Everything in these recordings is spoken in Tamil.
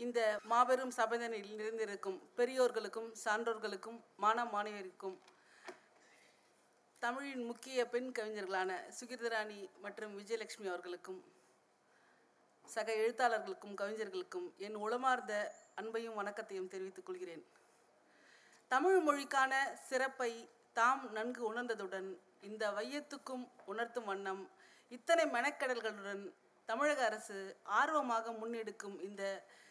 இந்த மாபெரும் சபைதனில் நிறைந்திருக்கும் பெரியோர்களுக்கும் சான்றோர்களுக்கும் மாணவ மாணவியருக்கும் தமிழின் முக்கிய பெண் கவிஞர்களான சுகிர்தராணி மற்றும் விஜயலட்சுமி அவர்களுக்கும் சக எழுத்தாளர்களுக்கும் கவிஞர்களுக்கும் என் உளமார்ந்த அன்பையும் வணக்கத்தையும் தெரிவித்துக் கொள்கிறேன். தமிழ் மொழிக்கான சிறப்பை தாம் நன்கு உணர்ந்ததுடன் இந்த வையத்துக்கும் உணர்த்தும் வண்ணம் இத்தனை மெனக்கடல்களுடன் தமிழக அரசு ஆர்வமாக முன்னெடுக்கும் இந்த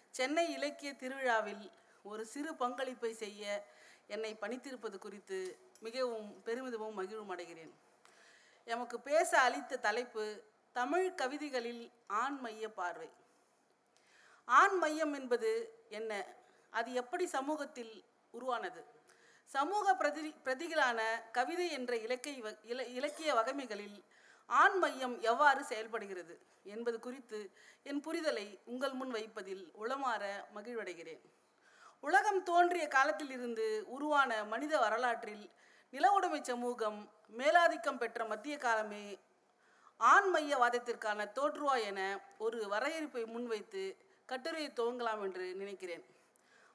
சென்னை இலக்கிய திருவிழாவில் ஒரு சிறு பங்களிப்பை செய்ய என்னை பணித்திருப்பது குறித்து மிகவும் பெருமிதமும் மகிழ்வும் அடைகிறேன். எமக்கு பேச அளித்த தலைப்பு தமிழ் கவிதைகளில் ஆண் மைய பார்வை. ஆண் மையம் என்பது என்ன? அது எப்படி சமூகத்தில் உருவானது? சமூக பிரதி பிரதிகளான கவிதை என்ற இலக்கிய வ- இல இலக்கிய வகைமைகளில் ஆண் மையம் எவ்வாறு செயல்படுகிறது என்பது குறித்து என் புரிதலை உங்கள் முன் வைப்பதில் உளமாற மகிழ்வடைகிறேன். உலகம் தோன்றிய காலத்திலிருந்து உருவான மனித வரலாற்றில் நிலவுடைமை சமூகம் மேலாதிக்கம் பெற்ற மத்திய காலமே ஆண் மையவாதத்திற்கான தோற்றுவா என ஒரு வரையறுப்பை முன்வைத்து கட்டுரையை துவங்கலாம் என்று நினைக்கிறேன்.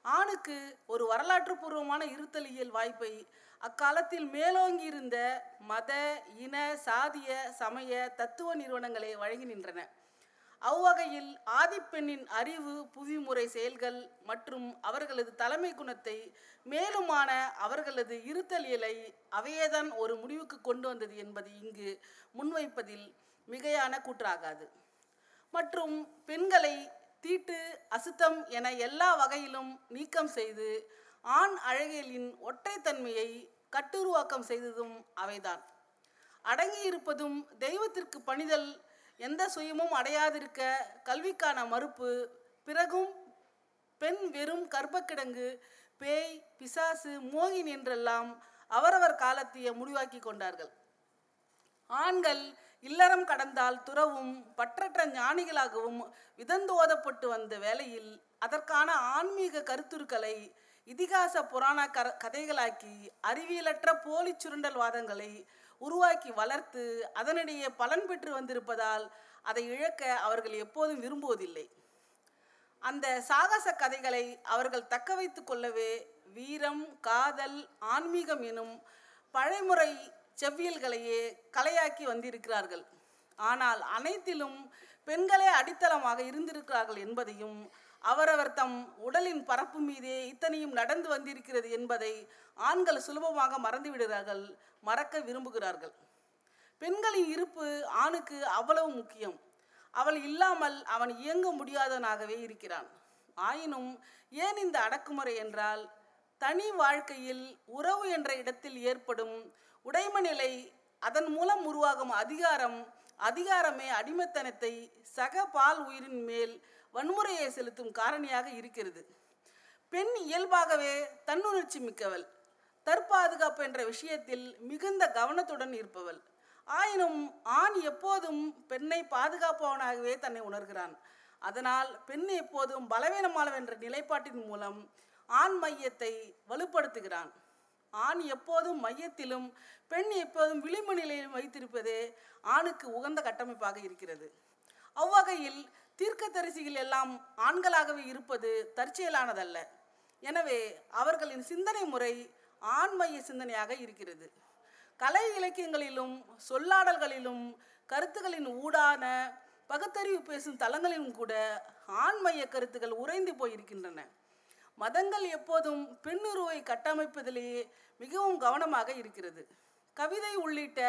ஆணுக்கு ஒரு வரலாற்று பூர்வமான இருத்தலியல் வாய்ப்பை அக்காலத்தில் மேலோங்கி இருந்த மத இன சாதிய சமய தத்துவ நிறுவனங்களை வழங்கி நின்றன. அவ்வகையில் ஆதிப்பெண்ணின் அறிவு புவிமுறை செயல்கள் மற்றும் அவர்களது தலைமை குணத்தை மேலுமான அவர்களது இருத்தலியலை அவையேதான் ஒரு முடிவுக்கு கொண்டு வந்தது என்பது இங்கு முன்வைப்பதில் மிகையான கூற்றாகாது. மற்றும் பெண்களை தீட்டு அசுத்தம் என எல்லா வகையிலும் நீக்கம் செய்து ஆண் அழகியலின் ஒற்றைத்தன்மையை கட்டுருவாக்கம் செய்ததும் அவைதான். அடங்கியிருப்பதும் தெய்வத்திற்கு பணிதல் எந்த சுயமும் அடையாதிருக்க கல்விக்கான மறுப்பு பிறகும் பெண் வெறும் கர்ப்பக்கிடங்கு பேய் பிசாசு மோகின் என்றெல்லாம் அவரவர் காலத்திய முடிவாக்கி கொண்டார்கள். ஆண்கள் இல்லறம் கடந்தால் துறவும் பற்றற்ற ஞானிகளாகவும் விதந்தோதப்பட்டு வந்த வேளையில் அதற்கான ஆன்மீக கருத்துருக்களை இதிகாச புராண கர கதைகளாக்கி அறிவியலற்ற போலி சுருண்டல் வாதங்களை உருவாக்கி வளர்த்து அதனிடையே பலன் பெற்று வந்திருப்பதால் அதை இழக்க அவர்கள் எப்போதும் விரும்புவதில்லை. அந்த சாகச கதைகளை அவர்கள் தக்க வைத்து கொள்ளவே வீரம் காதல் ஆன்மீகம் எனும் பழைமுறை செவ்வியல்களையே கலையாக்கி வந்திருக்கிறார்கள். ஆனால் அனைத்திலும் பெண்களே அடித்தளமாக இருந்திருக்கிறார்கள் என்பதையும் அவரவர் தம் உடலின் பரப்பு மீதே இத்தனையும் நடந்து வந்திருக்கிறது என்பதை ஆண்கள் சுலபமாக மறந்துவிடுகிறார்கள் மறக்க விரும்புகிறார்கள். பெண்களின் இருப்பு ஆணுக்கு அவ்வளவு முக்கியம். அவள் இல்லாமல் அவன் இயங்க முடியாதவனாகவே இருக்கிறான். ஆயினும் ஏன் இந்த அடக்குமுறை என்றால் தனி வாழ்க்கையில் உறவு என்ற இடத்தில் ஏற்படும் உடைமை நிலை அதன் மூலம் உருவாகும் அதிகாரம் அதிகாரமே அடிமைத்தனத்தை சக பால் உயிரின் மேல் வன்முறையை செலுத்தும் காரணியாக இருக்கிறது. பெண் இயல்பாகவே தன்னுணர்ச்சி மிக்கவள். தற்பாதுகாப்பு என்ற விஷயத்தில் மிகுந்த கவனத்துடன் இருப்பவள். ஆயினும் ஆண் எப்போதும் பெண்ணை பாதுகாப்பவனாகவே தன்னை உணர்கிறான். அதனால் பெண் எப்போதும் பலவீனமானவன் என்ற நிலைப்பாட்டின் மூலம் ஆண் மையத்தை வலுப்படுத்துகிறான். ஆண் எப்போதும் மையத்திலும் பெண் எப்போதும் விளிம்பு நிலையிலும் வைத்திருப்பதே ஆணுக்கு உகந்த கட்டமைப்பாக இருக்கிறது. அவ்வகையில் தீர்க்கதரிசிகள் எல்லாம் ஆண்களாகவே இருப்பது தற்செயலானதல்ல. எனவே அவர்களின் சிந்தனை முறை ஆண்மைய சிந்தனையாக இருக்கிறது. கலை இலக்கியங்களிலும் சொல்லாடல்களிலும் கருத்துகளின் ஊடான பகுத்தறிவு பேசும் தளங்களிலும் கூட ஆண்மைய கருத்துக்கள் உறைந்து போயிருக்கின்றன. மதங்கள் எப்போதும் பெண்ணுருவை கட்டமைப்பதிலேயே மிகவும் கவனமாக இருக்கிறது. கவிதை உள்ளிட்ட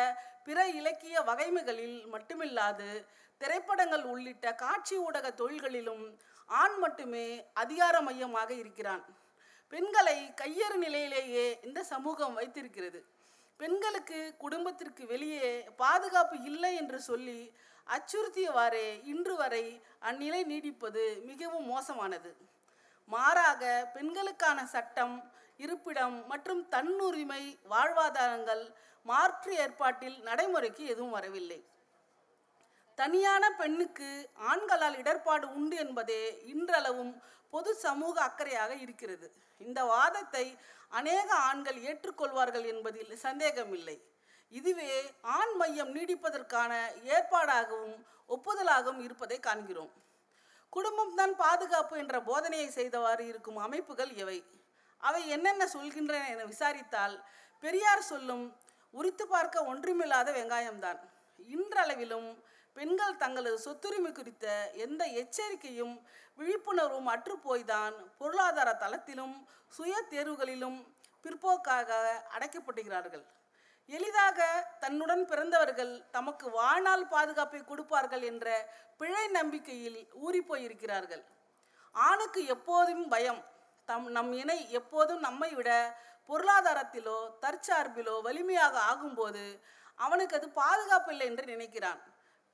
பிற இலக்கிய வகைமைகளில் மட்டுமில்லாது திரைப்படங்கள் உள்ளிட்ட காட்சி ஊடக தொழில்களிலும் ஆண் மட்டுமே அதிகார மையமாக இருக்கிறான். பெண்களை கையறு நிலையிலேயே இந்த சமூகம் வைத்திருக்கிறது. பெண்களுக்கு குடும்பத்திற்கு வெளியே பாதுகாப்பு இல்லை என்று சொல்லி அச்சுறுத்தியவாறே இன்று வரை அந்நிலை நீடிப்பது மிகவும் மோசமானது. மாறாக பெண்களுக்கான சட்டம் இருப்பிடம் மற்றும் தன்னுரிமை வாழ்வாதாரங்கள் மாற்று ஏற்பாட்டில் நடைமுறைக்கு எதுவும் வரவில்லை. தனியான பெண்ணுக்கு ஆண்களால் இடர்பாடு உண்டு என்பதே இன்றளவும் பொது சமூக அக்கறையாக இருக்கிறது. இந்த வாதத்தை அநேக ஆண்கள் ஏற்றுக்கொள்வார்கள் என்பதில் சந்தேகமில்லை. இதுவே ஆண் மையம் நீடிப்பதற்கான ஏற்பாடாகவும் ஒப்புதலாகவும் இருப்பதை காண்கிறோம். குடும்பம்தான் பாதுகாப்பு என்ற போதனையை செய்தவாறு இருக்கும் அமைப்புகள் எவை? அவை என்னென்ன சொல்கின்றன என விசாரித்தால் பெரியார் சொல்லும் உரித்து பார்க்க ஒன்றுமில்லாத வெங்காயம்தான். இன்றளவிலும் பெண்கள் தங்களது சொத்துரிமை குறித்த எந்த எச்சரிக்கையும் விழிப்புணர்வும் அற்றுப்போய்தான் பொருளாதார தளத்திலும் சுய தேர்வுகளிலும் பிற்போக்காக அடைக்கப்படுகிறார்கள் எளிதாக தன்னுடன் பிறந்தவர்கள் தமக்கு வாழ்நாள் பாதுகாப்பை கொடுப்பார்கள் என்ற பிழை நம்பிக்கையில் ஊறிப்போயிருக்கிறார்கள். ஆணுக்கு எப்போதும் பயம் தம் நம் இணை எப்போதும் நம்மை விட பொருளாதாரத்திலோ தற்சார்பிலோ வலிமையாக ஆகும்போது அவனுக்கு அது பாதுகாப்பில்லை என்று நினைக்கிறான்.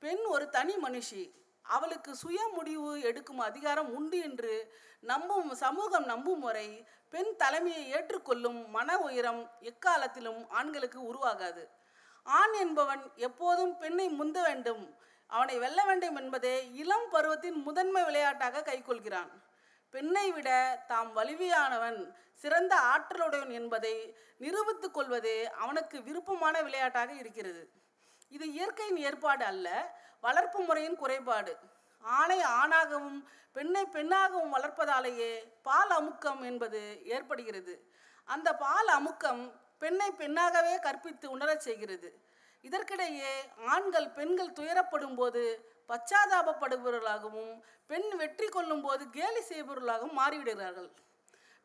பெண் ஒரு தனி மனுஷி. அவளுக்கு சுய முடிவு எடுக்கும் அதிகாரம் உண்டு என்று நம்பும் சமூகம் நம்பும் முறை பெண் தலைமையை ஏற்றுக்கொள்ளும் மன உயரம் எக்காலத்திலும் ஆண்களுக்கு உருவாகாது. ஆண் என்பவன் எப்போதும் பெண்ணை முந்த வேண்டும். அவனை வெல்ல வேண்டும் என்பதே இளம் பருவத்தின் முதன்மை விளையாட்டாக கைக்கொள்கிறான். பெண்ணை விட தாம் வலிமையானவன் சிறந்த ஆற்றலுடையவன் என்பதை நிரூபித்துக் கொள்வதே அவனுக்கு விருப்பமான விளையாட்டாக இருக்கிறது. இது இயற்கையின் ஏற்பாடு அல்ல வளர்ப்பு முறையின் குறைபாடு. ஆணை ஆணாகவும் பெண்ணை பெண்ணாகவும் வளர்ப்பதாலேயே பால் அமுக்கம் என்பது ஏற்படுகிறது. அந்த பால் அமுக்கம் பெண்ணை பெண்ணாகவே கற்பித்து உணரச் செய்கிறது. இதற்கிடையே ஆண்கள் பெண்கள் துயரப்படும் போது பச்சாதாபப்படுபவர்களாகவும் பெண் வெற்றி கொள்ளும் போது கேலி செய்பவர்களாகவும் மாறிவிடுகிறார்கள்.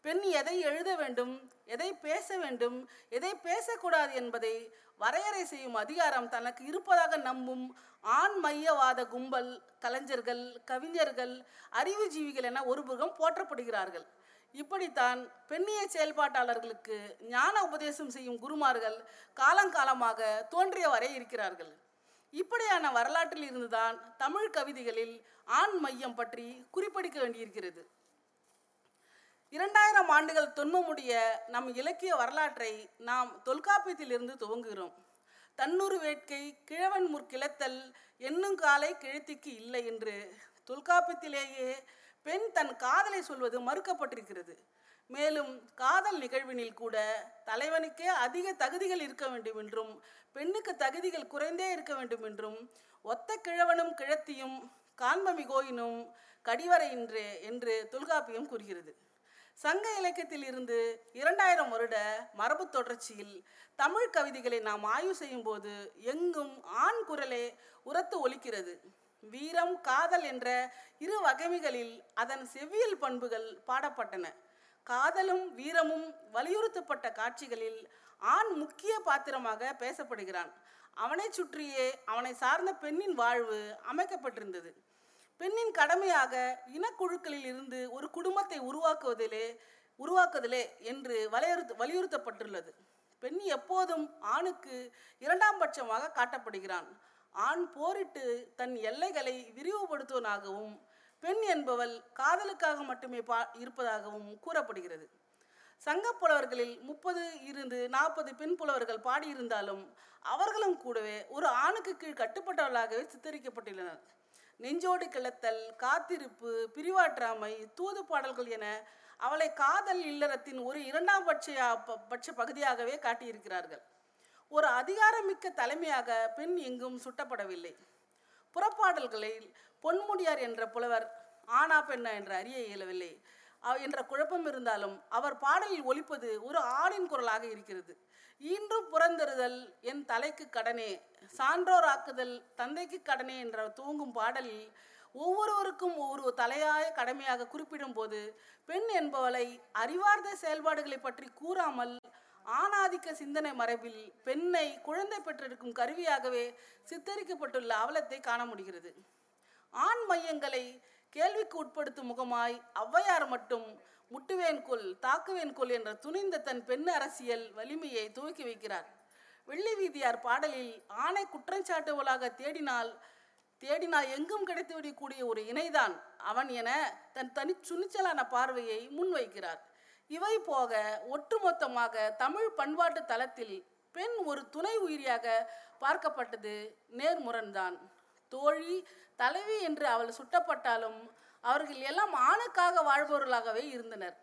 பெண் எதை எழுத வேண்டும் எதை பேச வேண்டும் எதை பேசக்கூடாது என்பதை வரையறை செய்யும் அதிகாரம் தனக்கு இருப்பதாக நம்பும் ஆண் மையவாத கும்பல் கலைஞர்கள் கவிஞர்கள் அறிவுஜீவிகள் என ஒருபுறம் போற்றப்படுகிறார்கள். இப்படித்தான் பெண்ணிய செயல்பாட்டாளர்களுக்கு ஞான உபதேசம் செய்யும் குருமார்கள் காலங்காலமாக தோன்றியவரை இருக்கிறார்கள். இப்படியான வரலாற்றில் இருந்துதான் தமிழ் கவிதைகளில் ஆண் மையம் பற்றி குறிப்பிடிக்க வேண்டியிருக்கிறது. இரண்டாயிரம் ஆண்டுகள் தொன்மமுடைய நம் இலக்கிய வரலாற்றை நாம் தொல்காப்பியத்திலிருந்து துவங்குகிறோம். தன்னூறு வேட்கை கிழவன் முற்கிழத்தல் என்னும் காலை கிழத்திக்கு இல்லை என்று தொல்காப்பியத்திலேயே பெண் தன் காதலை சொல்வது மறுக்கப்பட்டிருக்கிறது. மேலும் காதல் நிகழ்வினில் கூட தலைவனுக்கே அதிக தகுதிகள் இருக்க வேண்டும் என்றும் பெண்ணுக்கு தகுதிகள் குறைந்தே இருக்க வேண்டும் என்றும் ஒத்த கிழவனும் கிழத்தியும் காண்பமிகோயினும் கடிவரையின்றே என்று தொல்காப்பியம் கூறுகிறது. சங்க இலக்கியத்தில் இருந்து இரண்டாயிரம் வருட மரபு தொடர்ச்சியில் தமிழ் கவிதைகளை நாம் ஆய்வு செய்யும் போது எங்கும் ஆண் குரலே உரத்து ஒலிக்கிறது. வீரம் காதல் என்ற இரு வகைமைகளில் அதன் செவ்வியல் பண்புகள் பாடப்பட்டன. காதலும் வீரமும் வலியுறுத்தப்பட்ட காட்சிகளில் ஆண் முக்கிய பாத்திரமாக பேசப்படுகிறான். அவனை சுற்றியே அவனை சார்ந்த பெண்ணின் வாழ்வு அமைக்கப்பட்டிருந்தது. பெண்ணின் கடமையாக இனக்குழுக்களில் இருந்து ஒரு குடும்பத்தை உருவாக்குவதிலே உருவாக்குதலே என்று வலியுறுத்த வலியுறுத்தப்பட்டுள்ளது. பெண் எப்போதும் ஆணுக்கு இரண்டாம் பட்சமாக காட்டப்படுகிறான். ஆண் போரிட்டு தன் எல்லைகளை விரிவுபடுத்துவனாகவும் பெண் என்பவள் காதலுக்காக மட்டுமே பா இருப்பதாகவும் கூறப்படுகிறது. சங்க புலவர்களில் முப்பது இருந்து நாற்பது பெண் புலவர்கள் பாடியிருந்தாலும் அவர்களும் கூடவே ஒரு ஆணுக்கு கீழ் கட்டுப்பட்டவர்களாகவே சித்தரிக்கப்பட்டுள்ளனர். நெஞ்சோடு கிளத்தல் காத்திருப்பு பிரிவாற்றாமை தூது பாடல்கள் என அவளை காதல் இல்லறத்தின் ஒரு இரண்டாம் பட்ச பட்ச பகுதியாகவே காட்டியிருக்கிறார்கள். ஒரு அதிகாரமிக்க தலைமையாக பெண் எங்கும் சுட்டப்படவில்லை. புறப்பாடல்களில் பொன்முடியார் என்ற புலவர் ஆனா பெண்ணா என்று அறிய இயலவில்லை. என்ற குழப்பம் இருந்தாலும் அவர் பாடலில் ஒலிப்பது ஒரு ஆணின் குரலாக இருக்கிறது. இன்றும் புறந்தெறுதல் என் தலைக்கு கடனே சான்றோர் ஆக்குதல் தந்தைக்கு கடனே என்ற தூங்கும் பாடலில் ஒவ்வொருவருக்கும் ஒவ்வொரு தலையாய கடமையாக குறிப்பிடும் போது பெண் என்பவளை அறிவார்ந்த செயல்பாடுகளை பற்றி கூறாமல் ஆணாதிக்க சிந்தனை மரபில் பெண்ணை குழந்தை பெற்றிருக்கும் கருவியாகவே சித்தரிக்கப்பட்டுள்ள அவலத்தை காண முடிகிறது. ஆண் மையங்களை கேள்விக்கு உட்படுத்தும் முகமாய் ஔவையார் மட்டும் முட்டுவேன் கொல் தாக்குவேன் கொல் என்ற துணிந்த தன் பெண் அரசியல் வலிமையை துவக்கி வைக்கிறார். வெள்ளி வீதியார் பாடலில் ஆணை குற்றஞ்சாட்டுவலாக தேடினால் தேடினால் எங்கும் கிடைத்துவிடக்கூடிய ஒரு இணைதான். அவன் என தன் தனி சுனிச்சலான பார்வையை முன்வைக்கிறார். இவை போக ஒட்டுமொத்தமாக தமிழ் பண்பாட்டு தளத்தில் பெண் ஒரு துணை உயிரியாக பார்க்கப்பட்டது நேர்முரண்தான். தோழி தலைவி என்று அவள் சுட்டப்பட்டாலும் அவர்கள் எல்லாம் ஆணுக்காக வாழ்பவர்களாகவே இருந்தனர்.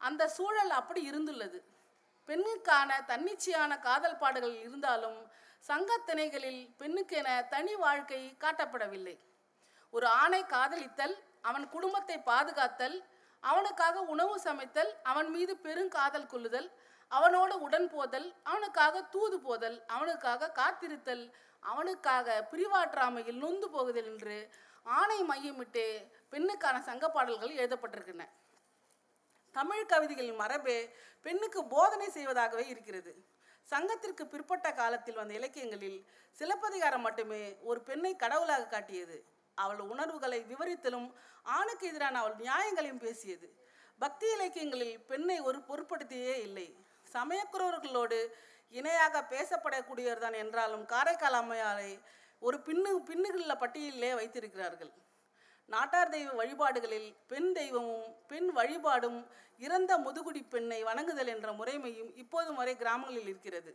அந்த சூழல் அப்படி இருந்துள்ளது. பெண்ணுக்கான தன்னிச்சையான காதல் பாடுகள் இருந்தாலும் சங்கத்திணைகளில் பெண்ணுக்கென தனி வாழ்க்கை காட்டப்படவில்லை. ஒரு ஆணை காதலித்தல் அவன் குடும்பத்தை பாதுகாத்தல் அவனுக்காக உணவு சமைத்தல் அவன் மீது பெருங்காதல் கொள்ளுதல் அவனோடு உடன் போதல் அவனுக்காக தூது போதல் அவனுக்காக காத்திருத்தல் அவனுக்காக பிரிவாற்றாமையில் நொந்து போகுதல் என்று ஆணை மையமிட்டு பெண்ணுக்கான சங்க பாடல்கள் எழுதப்பட்டிருக்கின்றன. தமிழ் கவிதைகளின் மரபே பெண்ணுக்கு போதனை செய்வதாகவே இருக்கிறது. சங்கத்திற்கு பிற்பட்ட காலத்தில் வந்த இலக்கியங்களில் சிலப்பதிகாரம் மட்டுமே ஒரு பெண்ணை கடவுளாக காட்டியது. அவள் உணர்வுகளை விவரித்தலும் ஆணுக்கு எதிரான அவள் நியாயங்களையும் பேசியது. பக்தி இலக்கியங்களில் பெண்ணை ஒரு பொருட்படுத்தியே இல்லை. சமயக்குறவர்களோடு இணையாக பேசப்படக்கூடியவர்தான் என்றாலும் காரைக்கால் அம்மையாரை ஒரு பின்னு பின்னுகளில் பட்டியலிலே வைத்திருக்கிறார்கள். நாட்டார் தெய்வ வழிபாடுகளில் பெண் தெய்வமும் பெண் வழிபாடும் இறந்த முதுகுடி பெண்ணை வணங்குதல் என்ற முறைமையும் இப்போதும் வரை கிராமங்களில் இருக்கிறது.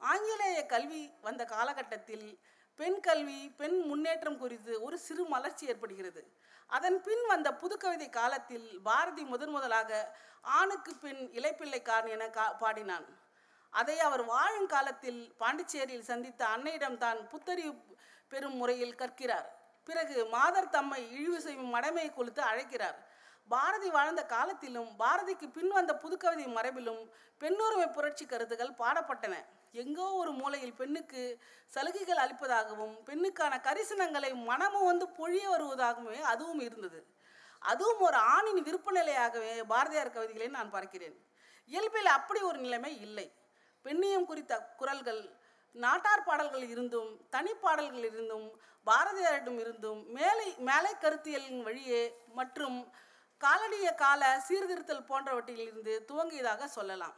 ஆங்கிலேய கல்வி வந்த காலகட்டத்தில் பெண் கல்வி பெண் முன்னேற்றம் குறித்து ஒரு சிறு மலர்ச்சி ஏற்படுகிறது. அதன் பின் வந்த புதுக்கவிதை காலத்தில் பாரதி முதன் முதலாக ஆணுக்கு பெண் இலைப்பிள்ளைக்காரன் என கா பாடினான். அதை அவர் வாழும் காலத்தில் பாண்டிச்சேரியில் சந்தித்த அன்னையிடம் தான் புத்தறிவு பெறும் முறையில் கற்கிறார். பிறகு மாதர் தம்மை இழிவு செய்யும் மடமையை கொளுத்து அழைக்கிறார். பாரதி வாழ்ந்த காலத்திலும் பாரதிக்கு பின் வந்த புதுக்கவிதை மரபிலும் பெண்ணுரிமை புரட்சி கருத்துகள் பாடப்பட்டன. எங்கோ ஒரு மூலையில் பெண்ணுக்கு சலுகைகள் அளிப்பதாகவும் பெண்ணுக்கான கரிசனங்களை மனமும் வந்து பொழிய வருவதாகவே அதுவும் இருந்தது. அதுவும் ஒரு ஆணின் விருப்ப நிலையாகவே பாரதியார் கவிதைகளை நான் பார்க்கிறேன். இயல்பில் அப்படி ஒரு நிலைமை இல்லை. பெண்ணியம் குறித்த குரல்கள் நாட்டார் பாடல்கள் இருந்தும் தனிப்பாடல்கள் இருந்தும் பாரதியாரிடம் இருந்தும் மேலை மேலை கருத்தியலின் வழியே மற்றும் காலடிய கால சீர்திருத்தல் போன்றவற்றிலிருந்து துவங்கியதாக சொல்லலாம்.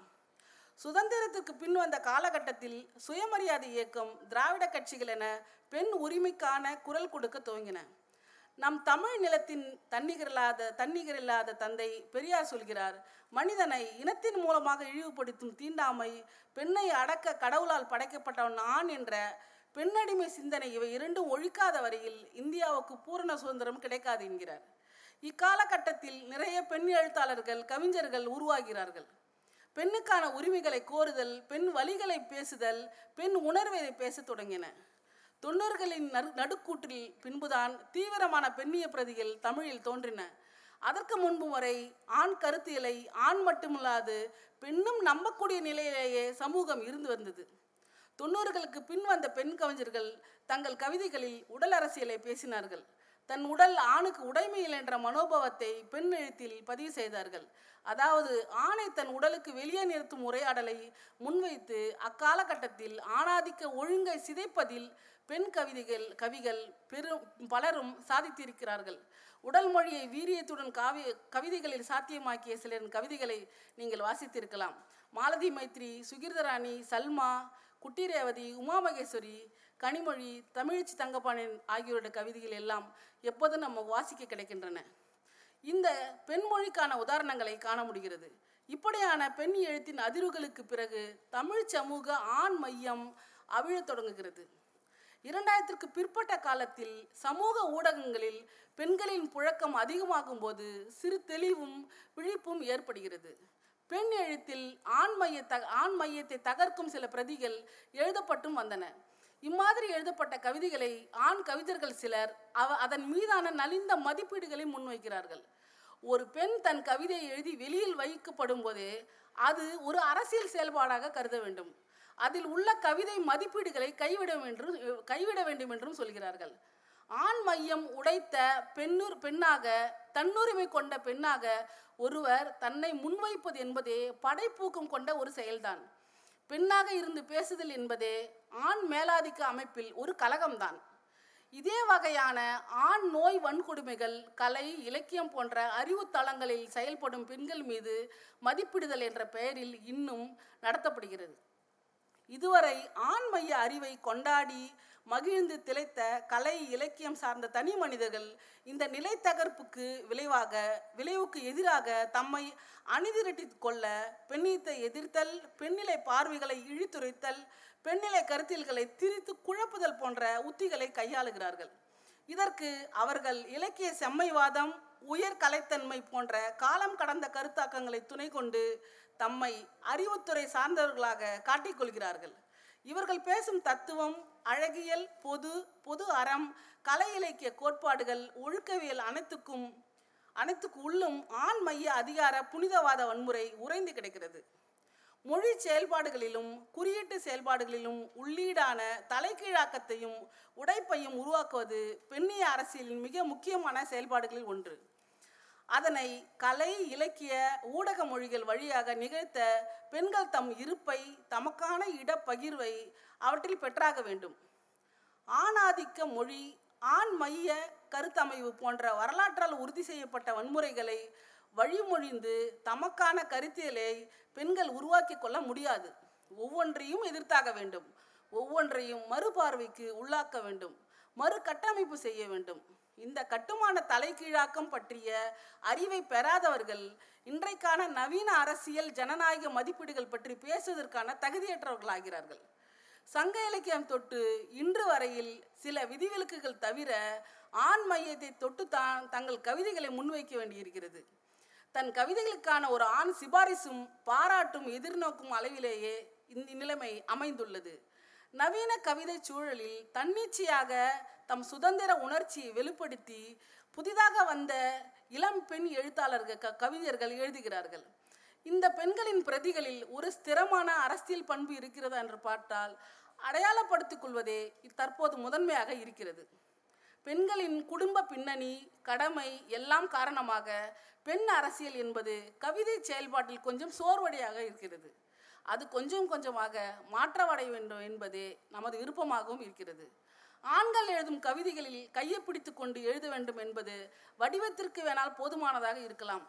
சுதந்திரத்துக்கு பின் வந்த காலகட்டத்தில் சுயமரியாதை இயக்கம் திராவிட கட்சிகள் என பெண் உரிமைக்கான குரல் கொடுக்க துவங்கின. நம் தமிழ் நிலத்தின் தன்னிகரில்லாத தன்னிகரில்லாத தந்தை பெரியார் சொல்கிறார் மனிதனை இனத்தின் மூலமாக இழிவுபடுத்தும் தீண்டாமை பெண்ணை அடக்க கடவுளால் படைக்கப்பட்டவன் ஆண் என்ற பெண்ணடிமை சிந்தனை இவை இரண்டும் ஒழிக்காத வரையில் இந்தியாவுக்கு பூரண சுதந்திரம் கிடைக்காது என்கிறார். இக்காலகட்டத்தில் நிறைய பெண் எழுத்தாளர்கள் கவிஞர்கள் உருவாகிறார்கள். பெண்ணுக்கான உரிமைகளை கோருதல் பெண் வழிகளை பேசுதல் பெண் உணர்வை பேசத் தொடங்கின. தொண்ணூறுகளின் நடு நடுக்கூற்றில் பின்புதான் தீவிரமான பெண்ணிய பிரதிகள் தமிழில் தோன்றின. அதற்கு முன்பு வரை ஆண் கருத்தியலை ஆண் மட்டுமில்லாது பெண்ணும் நம்பக்கூடிய நிலையிலேயே சமூகம் இருந்து வந்தது. தொண்ணூறுகளுக்கு பின் வந்த பெண் கவிஞர்கள் தங்கள் கவிதைகளில் உடல் அரசியலை பேசினார்கள். தன் உடல் ஆணுக்கு உடைமையில் என்ற மனோபாவத்தை பெண் எழுத்தில் பதிவு செய்தார்கள். அதாவது ஆணை தன் உடலுக்கு வெளியே நிறுத்தும் உரையாடலை முன்வைத்து அக்காலகட்டத்தில் ஆணாதிக்க ஒழுங்கை சிதைப்பதில் பெண் கவிதைகள் கவிகள் பெரும் பலரும் சாதித்திருக்கிறார்கள். உடல் மொழியை வீரியத்துடன் காவி கவிதைகளில் சாத்தியமாக்கிய சிலரின் கவிதைகளை நீங்கள் வாசித்திருக்கலாம். மாலதி மைத்ரி சுகிர்தராணி சல்மா குட்டிரேவதி உமாமகேஸ்வரி உமா மகேஸ்வரி கனிமொழி தமிழ்ச்சி தங்கப்பாண்டியன் ஆகியோருடைய கவிதைகள் எல்லாம் எப்போதும் நம்ம வாசிக்க கிடைக்கின்றன. இந்த பெண்மொழிக்கான உதாரணங்களை காண முடிகிறது. இப்படியான பெண் எழுத்தின் அதிர்வுகளுக்கு பிறகு தமிழ் சமூக ஆண் மையம் அவிழத் தொடங்குகிறது. இரண்டாயிரத்திற்கு பிற்பட்ட காலத்தில் சமூக ஊடகங்களில் பெண்களின் புழக்கம் அதிகமாகும் போது சிறு தெளிவும் விழிப்பும் ஏற்படுகிறது. பெண் எழுத்தில் ஆண் மைய த ஆண் மையத்தை தகர்க்கும் சில பிரதிகள் எழுதப்பட்டும் வந்தன. இம்மாதிரி எழுதப்பட்ட கவிதைகளை ஆண் கவிஞர்கள் சிலர் அவ அதன் மீதான நலிந்த மதிப்பீடுகளை முன்வைக்கிறார்கள். ஒரு பெண் தன் கவிதையை எழுதி வெளியில் வைக்கப்படும் போதே அது ஒரு அரசியல் செயல்பாடாக கருத வேண்டும். அதில் உள்ள கவிதை மதிப்பீடுகளை கைவிட வேண்டும் கைவிட வேண்டும் என்றும் சொல்கிறார்கள். ஆண் மையம் உடைத்த பெண்ணூர் பெண்ணாக தன்னுரிமை கொண்ட பெண்ணாக ஒருவர் தன்னை முன்வைப்பது என்பதே படைப்பூக்கம் கொண்ட ஒரு செயல்தான். பெண்ணாக இருந்து பேசுதல் என்பதே ஆண் மேலாதிக்க அமைப்பில் ஒரு கலகம்தான். இதே வகையான ஆண் நோய் வன்கொடுமைகள் கலை இலக்கியம் போன்ற அறிவு தளங்களில் செயல்படும் பெண்கள் மீது மதிப்பிடுதல் என்ற பெயரில் இன்னும் நடத்தப்படுகிறது. இதுவரை ஆண் மைய அறிவை கொண்டாடி மகிழ்ந்து திளைத்த கலை இலக்கியம் சார்ந்த தனி மனிதர்கள் இந்த நிலை தகர்ப்புக்கு விளைவாக விளைவுக்கு எதிராக தம்மை அணிதிரட்டி கொள்ள பெண்ணியத்தை எதிர்த்தல் பெண்ணிலை பார்வைகளை இழித்துரைத்தல் பெண்ணிலை கருத்தியல்களை திரித்து குழப்புதல் போன்ற உத்திகளை கையாளுகிறார்கள். இதற்கு அவர்கள் இலக்கிய செம்மைவாதம் உயர் கலைத்தன்மை போன்ற காலம் கடந்த கருத்தாக்கங்களை துணை கொண்டு தம்மை அறிவுத்துறை சார்ந்தவர்களாக காட்டிக்கொள்கிறார்கள் இவர்கள் பேசும் தத்துவம் அழகியல் பொது பொது அறம் கலை இலக்கிய கோட்பாடுகள் ஒழுக்கவியல் அனைத்துக்கும் அனைத்துக்கு உள்ளும் ஆண் மைய அதிகார புனிதவாத வன்முறை உறைந்து கிடக்கிறது. மொழி செயல்பாடுகளிலும் குறியீட்டு செயல்பாடுகளிலும் உள்ளீடான தலைகீழாக்கத்தையும் உடைப்பையும் உருவாக்குவது பெண்ணிய அரசியலின் மிக முக்கியமான செயல்பாடுகளில் ஒன்று. அதனை கலை இலக்கிய ஊடக மொழிகள் வழியாக நிகழ்த்த பெண்கள் தம் இருப்பை தமக்கான இடப்பகிர்வை அவற்றில் பெற்றாக வேண்டும். ஆணாதிக்க மொழி ஆண் மைய கருத்தமைவு போன்ற வரலாற்றால் உறுதி செய்யப்பட்ட வன்முறைகளை வழிமொழிந்து தமக்கான கருத்தியலை பெண்கள் உருவாக்கி கொள்ள முடியாது. ஒவ்வொன்றையும் எதிர்த்தாக வேண்டும். ஒவ்வொன்றையும் மறுபார்வைக்கு உள்ளாக்க வேண்டும். மறு கட்டமைப்பு செய்ய வேண்டும். இந்த கட்டுமான தலைகீழாக்கம் பற்றிய அறிவை பெறாதவர்கள் இன்றைக்கான நவீன அரசியல் ஜனநாயக மதிப்பீடுகள் பற்றி பேசுவதற்கான தகுதியற்றவர்களாகிறார்கள். சங்க இலக்கியம் தொட்டு இன்று வரையில் சில விதிவிலக்குகள் தவிர ஆண் மையத்தை தொட்டு தான் தங்கள் கவிதைகளை முன்வைக்க வேண்டியிருக்கிறது. தன் கவிதைகளுக்கான ஒரு ஆண் சிபாரிசும் பாராட்டும் எதிர்நோக்கும் அளவிலேயே இந்த நிலைமை அமைந்துள்ளது. நவீன கவிதை சூழலில் தன்னிச்சையாக தம் சுதந்திர உணர்ச்சியை வெளிப்படுத்தி புதிதாக வந்த இளம் பெண் எழுத்தாளர்கள் க- கவிஞர்கள் எழுதுகிறார்கள். இந்த பெண்களின் பிரதிகளில் ஒரு ஸ்திரமான அரசியல் பண்பு இருக்கிறதா என்று பார்த்தால் அடையாளப்படுத்திக் கொள்வதே தற்போது முதன்மையாக இருக்கிறது. பெண்களின் குடும்ப பின்னணி கடமை எல்லாம் காரணமாக பெண் அரசியல் என்பது கவிதை செயல்பாட்டில் கொஞ்சம் சோர்வடையாக இருக்கிறது. அது கொஞ்சம் கொஞ்சமாக மாற்றமடைய வேண்டும் என்பதே நமது விருப்பமாகவும் இருக்கிறது. ஆண்கள் எழுதும் கவிதைகளில் கையை பிடித்து கொண்டு எழுத வேண்டும் என்பது வடிவத்திற்கு வேணால் போதுமானதாக இருக்கலாம்.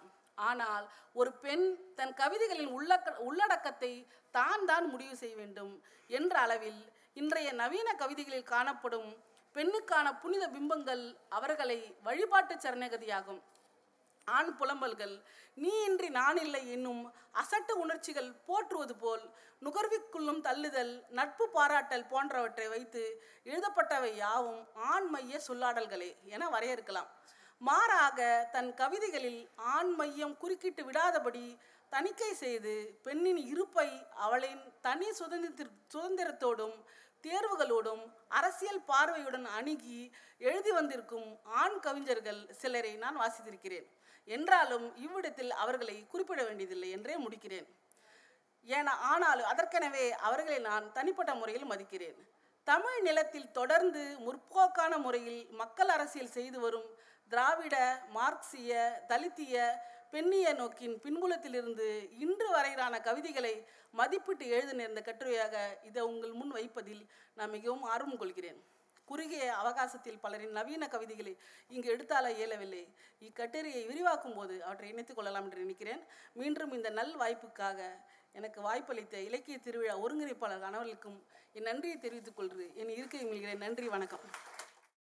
ஆனால் ஒரு பெண் தன் கவிதைகளின் உள்ளக்க உள்ளடக்கத்தை தான் தான் முடிவு செய்ய வேண்டும் என்ற அளவில் இன்றைய நவீன கவிதைகளில் காணப்படும் பெண்ணுக்கான புனித பிம்பங்கள் அவர்களை வழிபாட்டு சரணகதியாகும். ஆண் புலம்பல்கள் நீ இன்றி நான் இல்லை என்னும் அசட்டு உணர்ச்சிகள் போற்றுவது போல் நுகர்விக்குள்ளும் தள்ளுதல் நட்பு பாராட்டல் போன்றவற்றை வைத்து எழுதப்பட்டவை யாவும் ஆண் மைய சொல்லாடல்களே என வரையறுக்கலாம். மாறாக தன் கவிதைகளில் ஆண் மையம் குறுக்கிட்டு விடாதபடி தணிக்கை செய்து பெண்ணின் இருப்பை அவளின் தனி சுதந்திர சுதந்திரத்தோடும் தேர்வுகளோடும் அரசியல் பார்வையுடன் அணுகி எழுதி வந்திருக்கும் ஆண் கவிஞர்கள் சிலரை நான் வாசித்திருக்கிறேன். என்றாலும் இவ்விடத்தில் அவர்களை குறிப்பிட வேண்டியதில்லை என்றே முடிக்கிறேன். ஏன ஆனாலும் அதற்கெனவே அவர்களை நான் தனிப்பட்ட முறையில் மதிக்கிறேன். தமிழ் நிலத்தில் தொடர்ந்து முற்போக்கான முறையில் மக்கள் அரசியல் செய்து வரும் திராவிட மார்க்சிய தலித்திய பெண்ணிய நோக்கின் பின்புலத்திலிருந்து இன்று வரையிலான கவிதைகளை மதிப்பிட்டு எழுத நேர்ந்த கட்டுரையாக இதை உங்கள் முன் வைப்பதில் நான் மிகவும் ஆர்வம் கொள்கிறேன். குறுகிய அவகாசத்தில் பலரின் நவீன கவிதைகளை இங்கு எடுத்தால இயலவில்லை. இக்கட்டுரையை விரிவாக்கும் போது அவற்றை இணைத்துக் கொள்ளலாம் என்று நினைக்கிறேன். மீண்டும் இந்த நல் வாய்ப்புக்காக எனக்கு வாய்ப்பளித்த இலக்கிய திருவிழா ஒருங்கிணைப்பாளர் அனைவருக்கும் என் நன்றியை தெரிவித்துக் கொள்கிறேன். என் இருக்கை மீள்கிறேன் நன்றி வணக்கம்.